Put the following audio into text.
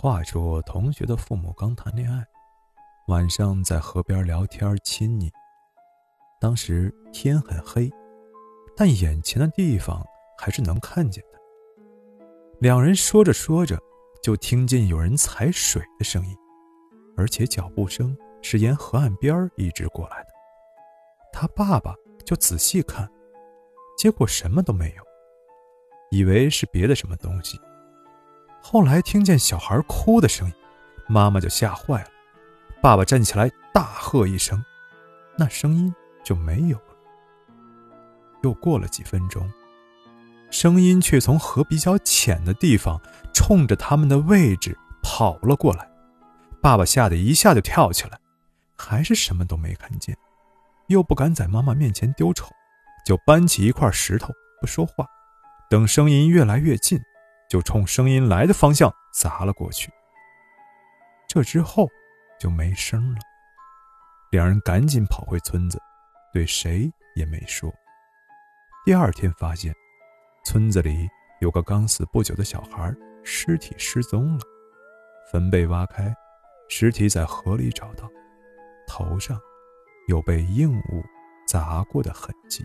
话说，同学的父母刚谈恋爱，晚上在河边聊天亲昵。当时天很黑，但眼前的地方还是能看见的。两人说着说着，就听见有人踩水的声音，而且脚步声是沿河岸边一直过来的。他爸爸就仔细看，结果什么都没有，以为是别的什么东西。后来听见小孩哭的声音，妈妈就吓坏了。爸爸站起来大喝一声，那声音就没有了。又过了几分钟，声音却从河比较浅的地方冲着他们的位置跑了过来。爸爸吓得一下就跳起来，还是什么都没看见，又不敢在妈妈面前丢丑，就搬起一块石头不说话，等声音越来越近。就冲声音来的方向砸了过去。这之后就没声了。两人赶紧跑回村子，对谁也没说。第二天发现，村子里有个刚死不久的小孩尸体失踪了，坟被挖开，尸体在河里找到，头上有被硬物砸过的痕迹。